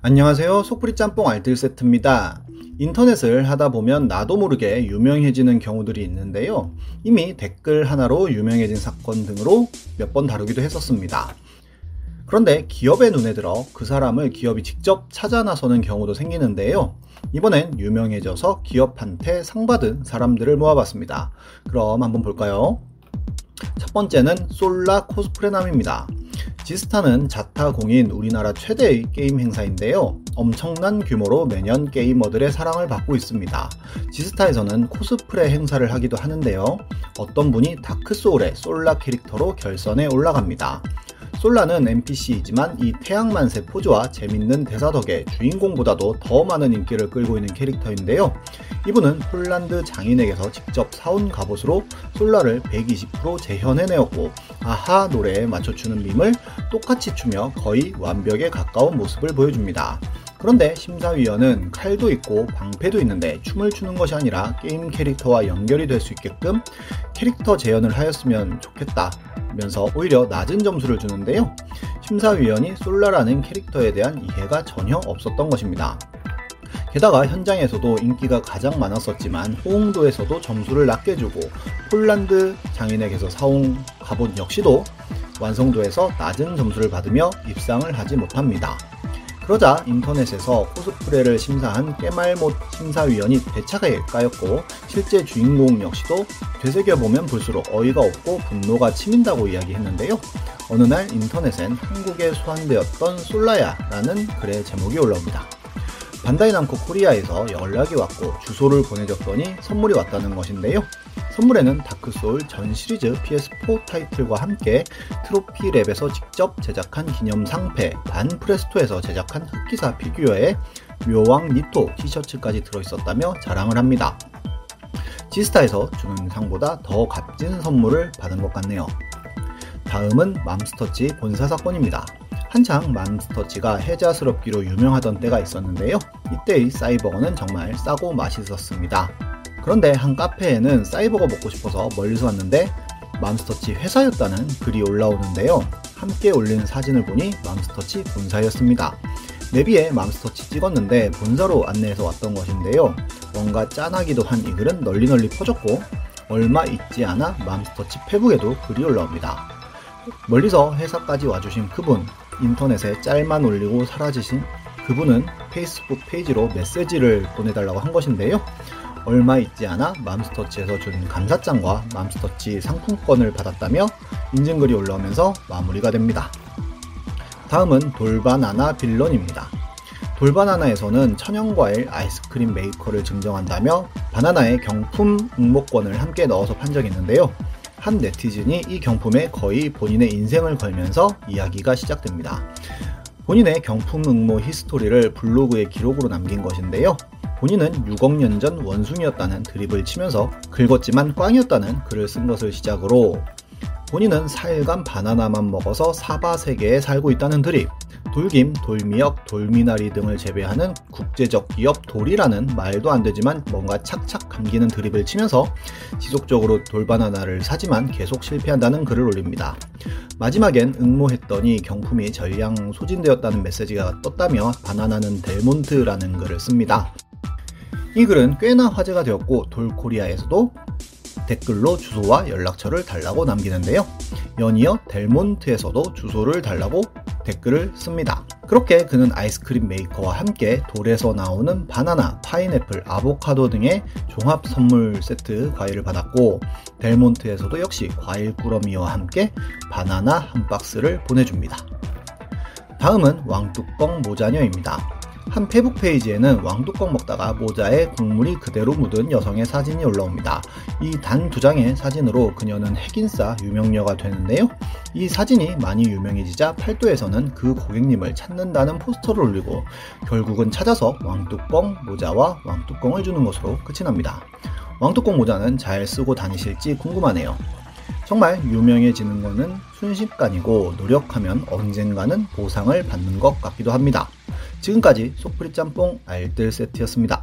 안녕하세요. 속풀이 짬뽕 알뜰 세트입니다. 인터넷을 하다 보면 나도 모르게 유명해지는 경우들이 있는데요. 이미 댓글 하나로 유명해진 사건 등으로 몇 번 다루기도 했었습니다. 그런데 기업의 눈에 들어 그 사람을 기업이 직접 찾아 나서는 경우도 생기는데요. 이번엔 유명해져서 기업한테 상 받은 사람들을 모아봤습니다. 그럼 한번 볼까요? 첫 번째는 솔라 코스프레남입니다 지스타는 자타공인 우리나라 최대의 게임 행사인데요. 엄청난 규모로 매년 게이머들의 사랑을 받고 있습니다. 지스타에서는 코스프레 행사를 하기도 하는데요. 어떤 분이 다크소울의 솔라 캐릭터로 결선에 올라갑니다. 솔라는 NPC이지만 이 태양만세 포즈와 재밌는 대사 덕에 주인공보다도 더 많은 인기를 끌고 있는 캐릭터인데요. 이분은 폴란드 장인에게서 직접 사온 갑옷으로 솔라를 120% 재현해내었고 아하 노래에 맞춰주는 밈을 똑같이 추며 거의 완벽에 가까운 모습을 보여줍니다. 그런데 심사위원은 칼도 있고 방패도 있는데 춤을 추는 것이 아니라 게임 캐릭터와 연결이 될 수 있게끔 캐릭터 재현을 하였으면 좋겠다 면서 오히려 낮은 점수를 주는데요. 심사위원이 솔라라는 캐릭터에 대한 이해가 전혀 없었던 것입니다. 게다가 현장에서도 인기가 가장 많았었지만 호응도에서도 점수를 낮게 주고 폴란드 장인에게서 사온 갑옷 역시도 완성도에서 낮은 점수를 받으며 입상을 하지 못합니다. 그러자 인터넷에서 코스프레를 심사한 깨말못 심사위원이 대차게 까였고 실제 주인공 역시도 되새겨보면 볼수록 어이가 없고 분노가 치민다고 이야기했는데요. 어느 날 인터넷엔 한국에 소환되었던 솔라야라는 글의 제목이 올라옵니다. 반다이 남코 코리아에서 연락이 왔고 주소를 보내줬더니 선물이 왔다는 것인데요. 선물에는 다크소울 전 시리즈 PS4 타이틀과 함께 트로피랩에서 직접 제작한 기념 상패, 반 프레스토에서 제작한 흑기사 피규어에 묘왕 니토 티셔츠까지 들어있었다며 자랑을 합니다. 지스타에서 주는 상보다 더 값진 선물을 받은 것 같네요. 다음은 맘스터치 본사 사건입니다. 한창 맘스터치가 해자스럽기로 유명하던 때가 있었는데요. 이때의 사이버거는 정말 싸고 맛있었습니다. 그런데 한 카페에는 사이버거 먹고 싶어서 멀리서 왔는데 맘스터치 회사였다는 글이 올라오는데요. 함께 올린 사진을 보니 맘스터치 본사였습니다. 내비에 맘스터치 찍었는데 본사로 안내해서 왔던 것인데요. 뭔가 짠하기도 한 이 글은 널리 널리 퍼졌고 얼마 있지 않아 맘스터치 페북에도 글이 올라옵니다. 멀리서 회사까지 와주신 그분, 인터넷에 짤만 올리고 사라지신 그분은 페이스북 페이지로 메시지를 보내달라고 한 것인데요. 얼마 있지 않아 맘스터치에서 준 감사장과 맘스터치 상품권을 받았다며 인증글이 올라오면서 마무리가 됩니다. 다음은 돌바나나 villain입니다. 돌바나나에서는 천연과일 아이스크림 메이커를 증정한다며 바나나의 경품 응모권을 함께 넣어서 판 적이 있는데요. 한 네티즌이 이 경품에 거의 본인의 인생을 걸면서 이야기가 시작됩니다. 본인의 경품 응모 히스토리를 블로그에 기록으로 남긴 것인데요. 본인은 6억 년 전 원숭이였다는 드립을 치면서 긁었지만 꽝이었다는 글을 쓴 것을 시작으로 본인은 4일간 바나나만 먹어서 사바 세계에 살고 있다는 드립, 돌김, 돌미역, 돌미나리 등을 재배하는 국제적 기업 돌이라는 말도 안 되지만 뭔가 착착 감기는 드립을 치면서 지속적으로 돌바나나를 사지만 계속 실패한다는 글을 올립니다. 마지막엔 응모했더니 경품이 전량 소진되었다는 메시지가 떴다며 바나나는 델몬트라는 글을 씁니다. 이 글은 꽤나 화제가 되었고 돌코리아에서도 댓글로 주소와 연락처를 달라고 남기는데요. 연이어 델몬트에서도 주소를 달라고 댓글을 씁니다. 그렇게 그는 아이스크림 메이커와 함께 돌에서 나오는 바나나, 파인애플, 아보카도 등의 종합 선물 세트 과일을 받았고 델몬트에서도 역시 과일 꾸러미와 함께 바나나 한 박스를 보내줍니다. 다음은 왕뚜껑 모자녀입니다. 한 페북 페이지에는 왕뚜껑 먹다가 모자에 국물이 그대로 묻은 여성의 사진이 올라옵니다. 이 단 두 장의 사진으로 그녀는 핵인싸 유명녀가 되는데요. 이 사진이 많이 유명해지자 팔도에서는 그 고객님을 찾는다는 포스터를 올리고 결국은 찾아서 왕뚜껑 모자와 왕뚜껑을 주는 것으로 끝이 납니다. 왕뚜껑 모자는 잘 쓰고 다니실지 궁금하네요. 정말 유명해지는 것은 순식간이고 노력하면 언젠가는 보상을 받는 것 같기도 합니다. 지금까지 속풀이 짬뽕 알뜰 세트였습니다.